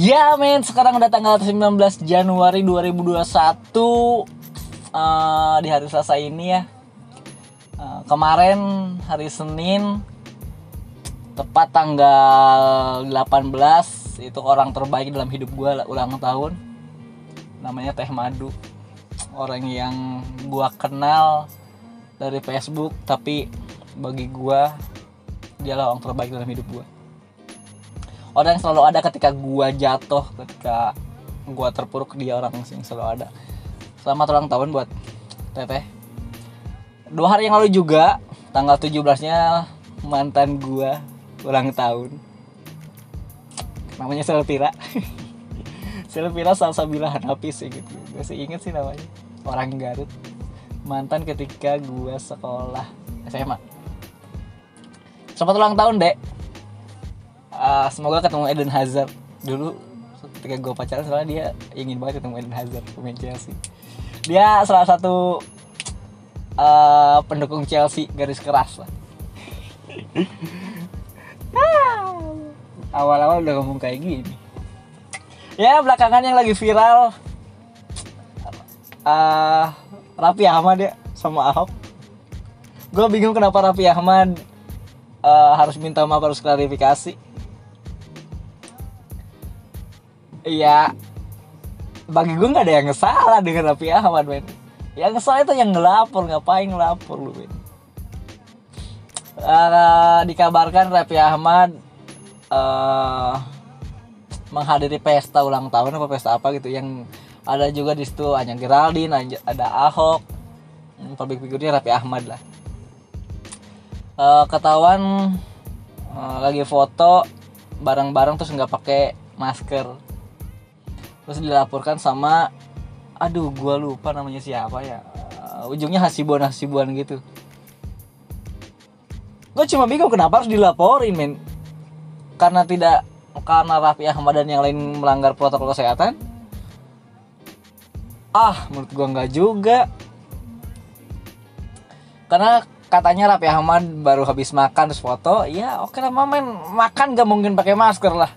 Ya men, sekarang udah tanggal 19 Januari 2021 uh, Di hari Selasa ini ya. Uh, Kemarin hari Senin Tepat tanggal 18 Itu orang terbaik dalam hidup gue ulang tahun. Namanya Teh Madu. Orang yang gue kenal dari Facebook Tapi bagi gue Dia orang terbaik dalam hidup gue orang yang selalu ada ketika gua jatuh ketika gua terpuruk dia orang yang selalu ada. Selamat ulang tahun buat teteh. Dua hari yang lalu juga tanggal 17 nya mantan gua ulang tahun. Namanya Selvira Selvira Salsabila Hanapi sih gitu. Gue sih inget sih namanya. Orang Garut. Mantan ketika gua sekolah SMA selamat ulang tahun dek uh, semoga ketemu Eden Hazard. Dulu ketika gue pacaran soalnya dia ingin banget ketemu Eden Hazard pemain Chelsea. Dia salah satu uh, pendukung Chelsea garis keras lah. Awal-awal udah ngomong kayak gini. Ya belakangan yang lagi viral uh, Raffi Ahmad ya sama Ahok. Gue bingung kenapa Raffi Ahmad uh, harus minta maaf harus klarifikasi Iya. Bagi gue nggak ada yang salah dengan Raffi Ahmad men. Yang salah itu yang ngelapor ngapain ngelapor lu men? Uh, dikabarkan Raffi Ahmad uh, menghadiri pesta ulang tahun apa pesta apa gitu yang ada juga di situ hanya Geraldine ada Ahok. Hmm, public figurnya Raffi Ahmad lah. Uh, ketahuan uh, lagi foto bareng-bareng terus nggak pakai masker terus dilaporkan sama aduh gua lupa namanya siapa ya. Uh, ujungnya hasibuan hasibuan gitu. Gue cuma bingung kenapa harus dilaporin men. Karena tidak karena Raffi Ahmad dan yang lain melanggar protokol kesehatan. Ah menurut gua nggak juga. Karena katanya Raffi Ahmad baru habis makan terus foto. Ya oke lah men. Makan gak mungkin pakai masker lah.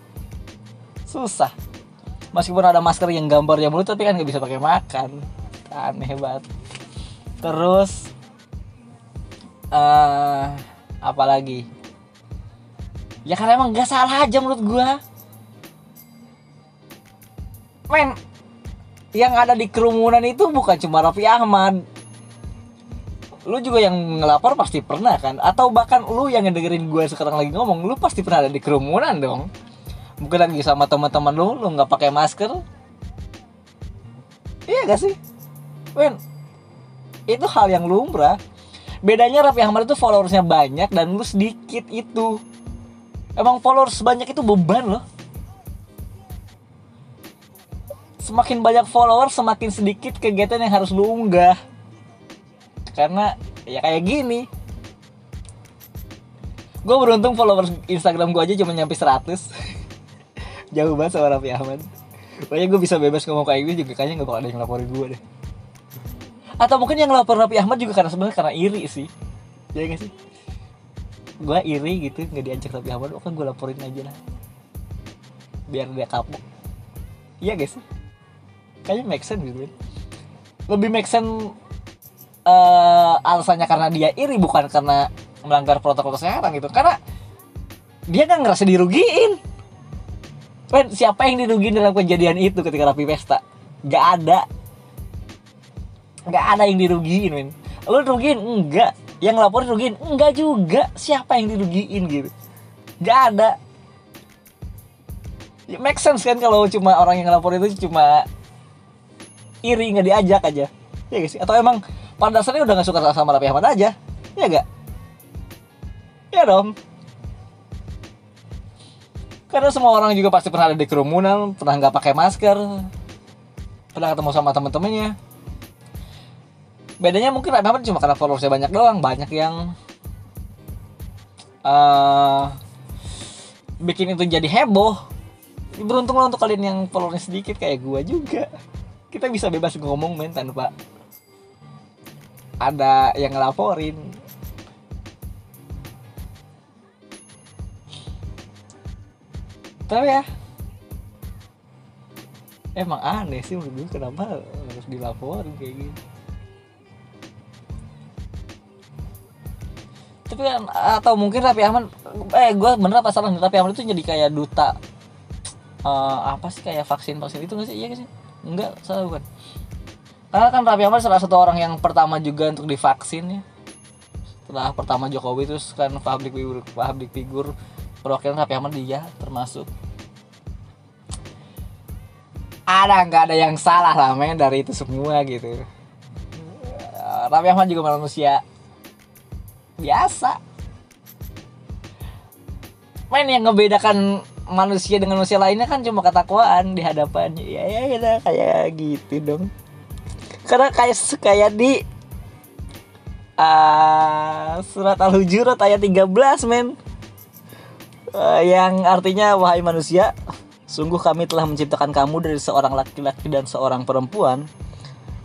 Susah meskipun ada masker yang gambarnya mulut tapi kan nggak bisa pakai makan. Aneh banget. Terus uh, apa lagi? Ya kan emang nggak salah aja menurut gua. Men yang ada di kerumunan itu bukan cuma Raffi Ahmad. Lu juga yang ngelapor pasti pernah kan? Atau bahkan lu yang ngedengerin gue sekarang lagi ngomong lu pasti pernah ada di kerumunan dong mungkin lagi sama teman-teman lu lu nggak pakai masker. Iya gak sih? Men itu hal yang lumrah. Bedanya Raffi Ahmad itu followersnya banyak dan lu sedikit itu. Emang followers banyak itu beban loh. Semakin banyak followers semakin sedikit kegiatan yang harus lu unggah. Karena ya kayak gini. Gue beruntung followers Instagram gue aja cuma nyampe 100 jauh banget sama Raffi Ahmad. Pokoknya gue bisa bebas ngomong kayak gitu juga kayaknya gak bakal ada yang laporin gue deh. Atau mungkin yang lapor Raffi Ahmad juga karena sebenarnya karena iri sih. Ya gak sih? Gue iri gitu gak diajak Raffi Ahmad, oh kan gue laporin aja lah. Biar dia kapok. Iya gak sih? Kayaknya make sense gitu. Lebih make sense uh, alasannya karena dia iri bukan karena melanggar protokol kesehatan gitu. Karena dia kan ngerasa dirugiin Men, siapa yang dirugiin dalam kejadian itu ketika rapi pesta? Gak ada. Gak ada yang dirugiin, men. Lu dirugiin? Enggak. Yang lapor dirugiin? Enggak juga. Siapa yang dirugiin gitu? Gak ada. Ya, make sense kan kalau cuma orang yang lapor itu cuma iri nggak diajak aja. Ya guys, atau emang pada dasarnya udah gak suka sama Rapi Ahmad aja? Ya gak? Ya dong karena semua orang juga pasti pernah ada di kerumunan pernah nggak pakai masker pernah ketemu sama temen-temennya. Bedanya mungkin apa cuma karena followersnya banyak doang banyak yang uh, bikin itu jadi heboh. Beruntung lah untuk kalian yang followersnya sedikit kayak gua juga. Kita bisa bebas ngomong men tanpa ada yang ngelaporin tapi ya. Emang aneh sih menurut gue kenapa harus dilaporin kayak gini. Tapi kan atau mungkin Raffi Ahmad eh gue bener apa salah Raffi Ahmad itu jadi kayak duta eh, apa sih? Kayak vaksin vaksin itu nggak sih? Iya nggak sih? Enggak salah bukan karena kan Raffi Ahmad salah satu orang yang pertama juga untuk divaksin ya. Setelah pertama Jokowi terus kan public figure public figure perwakilan Ahmad dia termasuk. Ada nggak ada yang salah lah men dari itu semua gitu. Eh, Raffi Ahmad juga manusia biasa. Main yang ngebedakan manusia dengan manusia lainnya kan cuma ketakwaan di hadapannya ya ya ya kayak gitu dong. Karena kayak kayak di ah, surat al-hujurat ayat 13 men Eh, yang artinya wahai manusia sungguh kami telah menciptakan kamu dari seorang laki-laki dan seorang perempuan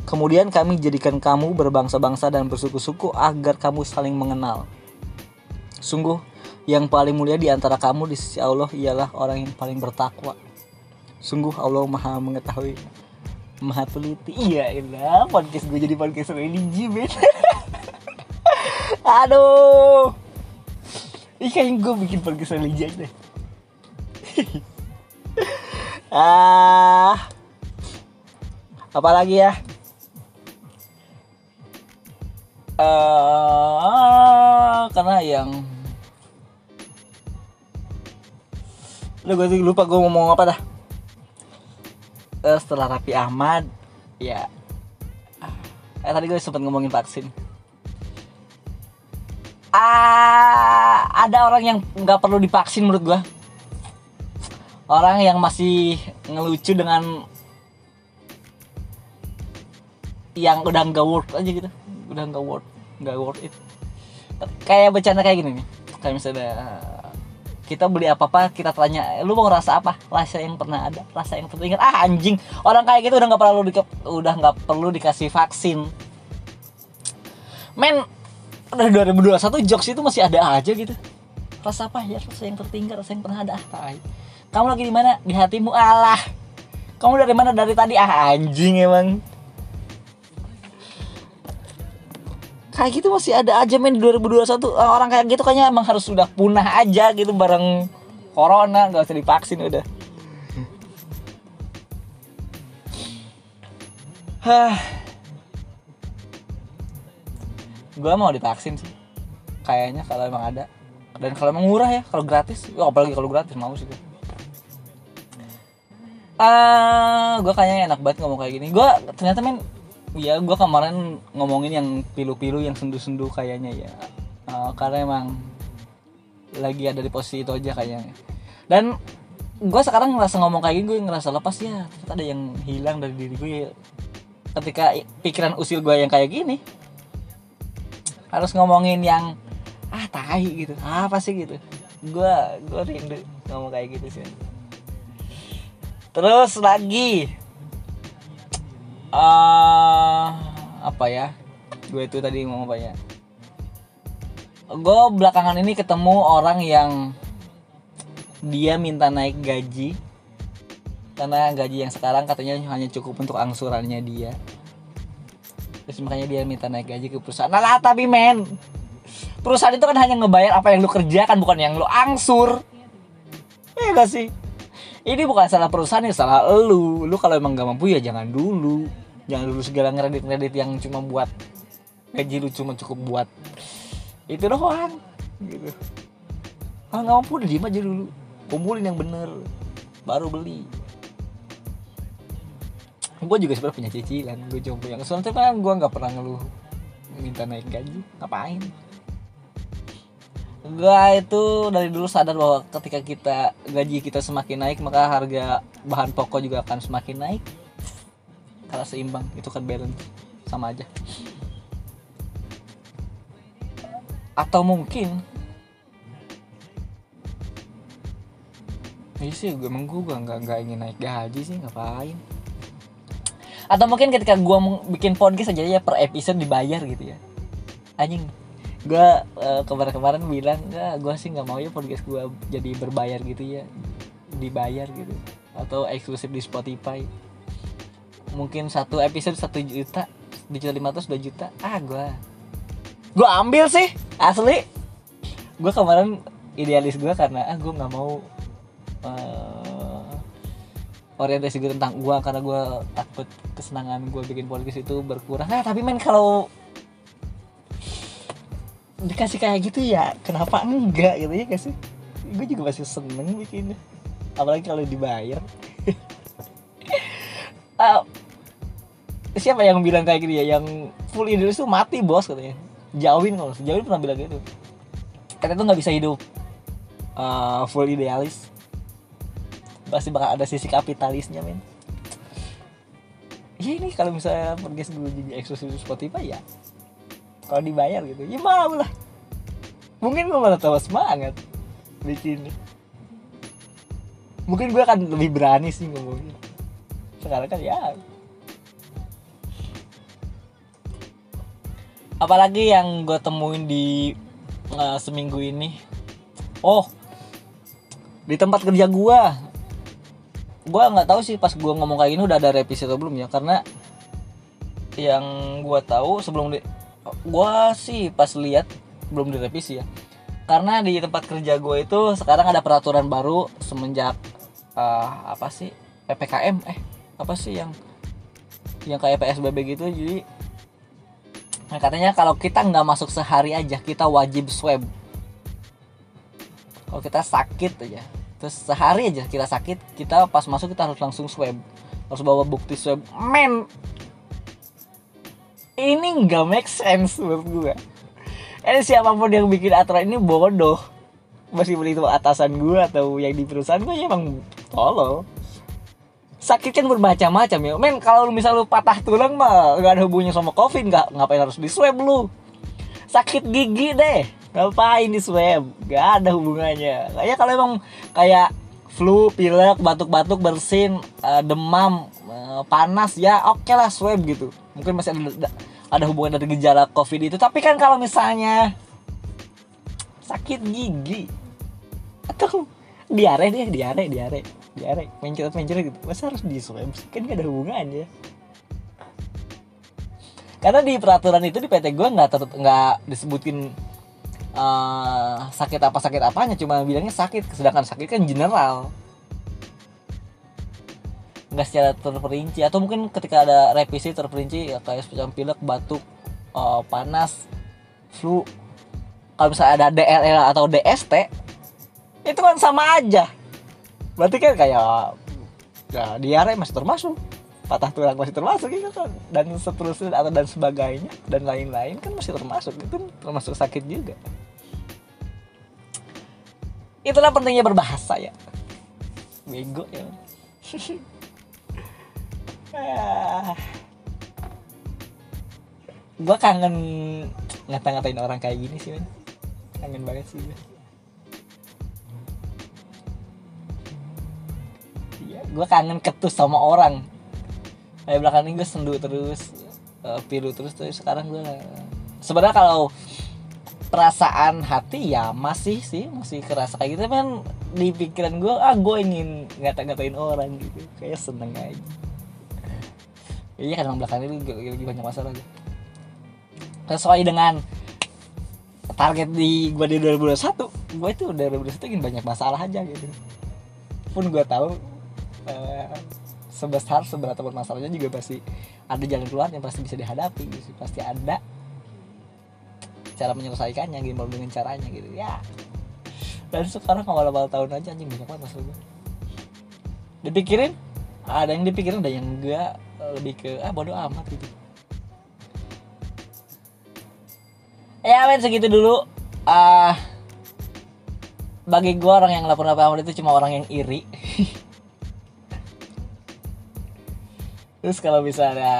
Kemudian kami jadikan kamu berbangsa-bangsa dan bersuku-suku agar kamu saling mengenal. Sungguh, yang paling mulia di antara kamu di sisi Allah ialah orang yang paling bertakwa. Sungguh Allah maha mengetahui, maha teliti. Iya, ilah, podcast gue jadi podcast religi. Aduh. Ih, kayaknya gue bikin podcast religi aja deh. ah. Apalagi ya? eh karena yang lu gue lupa gue ngomong apa dah Eh, setelah Raffi Ahmad ya eh tadi gue sempat ngomongin vaksin ah ada orang yang nggak perlu divaksin menurut gue orang yang masih ngelucu dengan yang udah nggak worth aja gitu. Udah nggak worth nggak worth it. Kayak bercanda kayak gini nih. Kayak misalnya kita beli apa apa kita tanya lu mau ngerasa apa? Rasa yang pernah ada rasa yang teringat ah anjing. Orang kayak gitu udah nggak perlu di, udah nggak perlu dikasih vaksin. Men udah 2021 jokes itu masih ada aja gitu. Rasa apa ya? Rasa yang tertinggal rasa yang pernah ada. Kamu lagi di mana? Di hatimu. Alah. Kamu dari mana? Dari tadi. Ah anjing emang. Kayak gitu masih ada aja men di 2021 orang kayak gitu kayaknya emang harus sudah punah aja gitu bareng corona. Nggak usah divaksin udah. Hah. Gua mau divaksin sih. Kayaknya kalau emang ada. Dan kalau emang murah ya, kalau gratis, ya apalagi kalau gratis mau sih gua. Ah, gua kayaknya enak banget ngomong kayak gini. Gua ternyata men ya gua kemarin ngomongin yang pilu-pilu yang sendu-sendu kayaknya ya. Ah, karena emang lagi ada di posisi itu aja kayaknya. Dan gue sekarang ngerasa ngomong kayak gini gue ngerasa lepas ya ternyata ada yang hilang dari diri gue ya. ketika pikiran usil gue yang kayak gini harus ngomongin yang ah tai gitu. Apa sih? gitu. Gue gue rindu ngomong kayak gitu sih. Terus lagi. Eh apa ya? Gue itu tadi ngomong apa ya? Gue belakangan ini ketemu orang yang dia minta naik gaji. Karena gaji yang sekarang katanya hanya cukup untuk angsurannya dia terus makanya dia minta naik gaji ke perusahaan. Nah lah tapi men perusahaan itu kan hanya ngebayar apa yang lu kerjakan bukan yang lu angsur. Iya gak sih? Ini bukan salah perusahaan ini salah lu. Lu kalau emang gak mampu ya jangan dulu. Jangan dulu segala kredit kredit yang cuma buat gaji lu cuma cukup buat itu doang gitu. Kalau nggak mampu udah diem aja dulu. Kumpulin yang bener baru beli gue juga sebenarnya punya cicilan gue coba yang soalnya kan gue nggak pernah ngeluh minta naik gaji. Ngapain? Gue itu dari dulu sadar bahwa ketika kita gaji kita semakin naik maka harga bahan pokok juga akan semakin naik. Karena seimbang itu kan balance. Sama aja. Atau mungkin Iya sih, gue emang gue nggak nggak ingin naik gaji sih, ngapain? Atau mungkin ketika gue bikin podcast aja ya per episode dibayar gitu ya. Anjing, gue eh, kemarin-kemarin bilang nggak, gue sih nggak mau ya podcast gue jadi berbayar gitu ya, dibayar gitu, atau eksklusif di Spotify. mungkin satu episode satu juta dijual lima ratus dua juta. Ah gue gue ambil sih asli. Gue kemarin idealis gue karena ah gue nggak mau uh, orientasi gue tentang uang karena gue takut kesenangan gue bikin podcast itu berkurang. Nah tapi men kalau dikasih kayak gitu ya kenapa enggak gitu ya gak sih? Gue juga masih seneng bikinnya. Apalagi kalau dibayar. Uh, siapa yang bilang kayak gini ya? Yang full Indonesia tuh mati bos katanya. Jauhin kalau jauhin pernah bilang gitu. Karena tuh nggak bisa hidup uh, full idealis pasti bakal ada sisi kapitalisnya men. Ya ini kalau misalnya podcast gue jadi eksklusif Spotify ya. Kalau dibayar gitu ya mau lah. Mungkin gue malah tambah semangat bikin. Mungkin gue akan lebih berani sih ngomongin sekarang kan ya. Apalagi yang gue temuin di uh, seminggu ini. Oh di tempat kerja gue gue nggak tahu sih pas gue ngomong kayak gini udah ada revisi atau belum ya karena yang gue tahu sebelum di gue sih pas lihat belum direvisi ya. Karena di tempat kerja gue itu sekarang ada peraturan baru semenjak uh, apa sih ppkm eh apa sih yang yang kayak psbb gitu. Jadi Nah, katanya kalau kita nggak masuk sehari aja kita wajib swab. Kalau kita sakit aja, terus sehari aja kita sakit, kita pas masuk kita harus langsung swab. Harus bawa bukti swab. Men, ini nggak make sense menurut gue. Ini siapa pun yang bikin aturan ini bodoh. Meskipun itu atasan gue atau yang di perusahaan gue ya emang tolol sakit kan bermacam-macam ya men kalau misal lu patah tulang mah gak ada hubungannya sama covid nggak ngapain harus di swab lu sakit gigi deh ngapain di swab? Gak ada hubungannya. Kayak kalau emang kayak flu pilek batuk-batuk bersin uh, demam uh, panas ya oke okay lah swab gitu. Mungkin masih ada ada hubungan dari gejala covid itu. Tapi kan kalau misalnya sakit gigi atau diare deh diare diare diare mencret mencret gitu. Masa harus di swab kan gak ada hubungannya. Karena di peraturan itu di PT gue nggak nggak disebutin uh, sakit apa sakit apanya? Cuma bilangnya sakit sedangkan sakit kan general. Nggak secara terperinci. Atau mungkin ketika ada revisi terperinci ya kayak semacam pilek batuk uh, panas flu. Kalau misalnya ada DLL atau DST itu kan sama aja. Berarti kan kayak ya diare masih termasuk. Patah tulang masih termasuk ya kan. Dan seterusnya atau dan sebagainya dan lain-lain kan masih termasuk. Itu termasuk sakit juga itulah pentingnya berbahasa ya. Bego ya. Gue kangen ngata-ngatain orang kayak gini sih man. kangen banget sih gue gue kangen ketus sama orang. Kayak belakang ini gue sendu terus uh, pilu terus terus sekarang gue sebenarnya kalau perasaan hati ya masih sih masih kerasa kayak gitu. Kan di pikiran gue ah gue ingin ngata-ngatain orang gitu. Kayak seneng aja. Iya kan belakang ini lagi, banyak masalah gitu sesuai dengan target di gue di 2021 gue itu udah 2021 ingin banyak masalah aja gitu. Pun gue tahu eh, sebesar seberat apa pun masalahnya juga pasti ada jalan keluar yang pasti bisa dihadapi gitu. pasti ada cara menyelesaikannya gimana dengan caranya gitu. Ya. Dan sekarang awal-awal tahun aja anjing banyak banget masalah gue dipikirin? Ada yang dipikirin ada yang enggak. Lebih ke ah bodoh amat gitu. Ya men segitu dulu. Ah uh, bagi gue orang yang lapor apa itu cuma orang yang iri. Terus kalau misalnya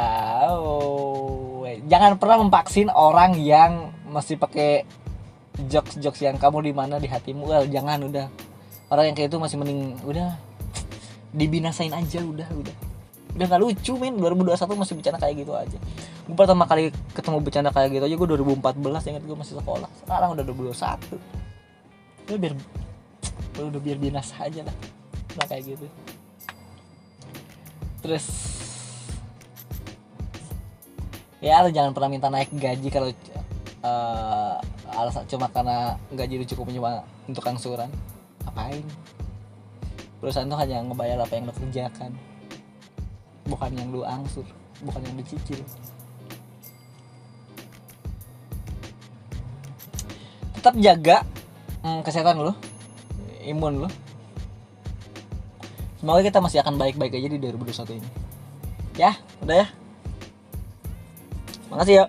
oh, jangan pernah memvaksin orang yang masih pakai jokes jokes yang kamu di mana di hatimu. Well jangan udah. Orang yang kayak itu masih mending udah dibinasain aja udah udah. Udah nggak lucu men. 2021 masih bicara kayak gitu aja. Gue pertama kali ketemu bercanda kayak gitu aja gue 2014 ingat gue masih sekolah. Sekarang udah 2021 udah biar udah biar binasa aja lah. Nah kayak gitu. Terus ya lu jangan pernah minta naik gaji kalau eh, alasan cuma karena gaji lu cukup cuma untuk angsuran. Apain? Perusahaan tuh hanya ngebayar apa yang lu kerjakan. Bukan yang lu angsur bukan yang dicicil tetap jaga mm, kesehatan lu imun lu semoga kita masih akan baik-baik aja di 2021 ini. Ya udah ya. Makasih ya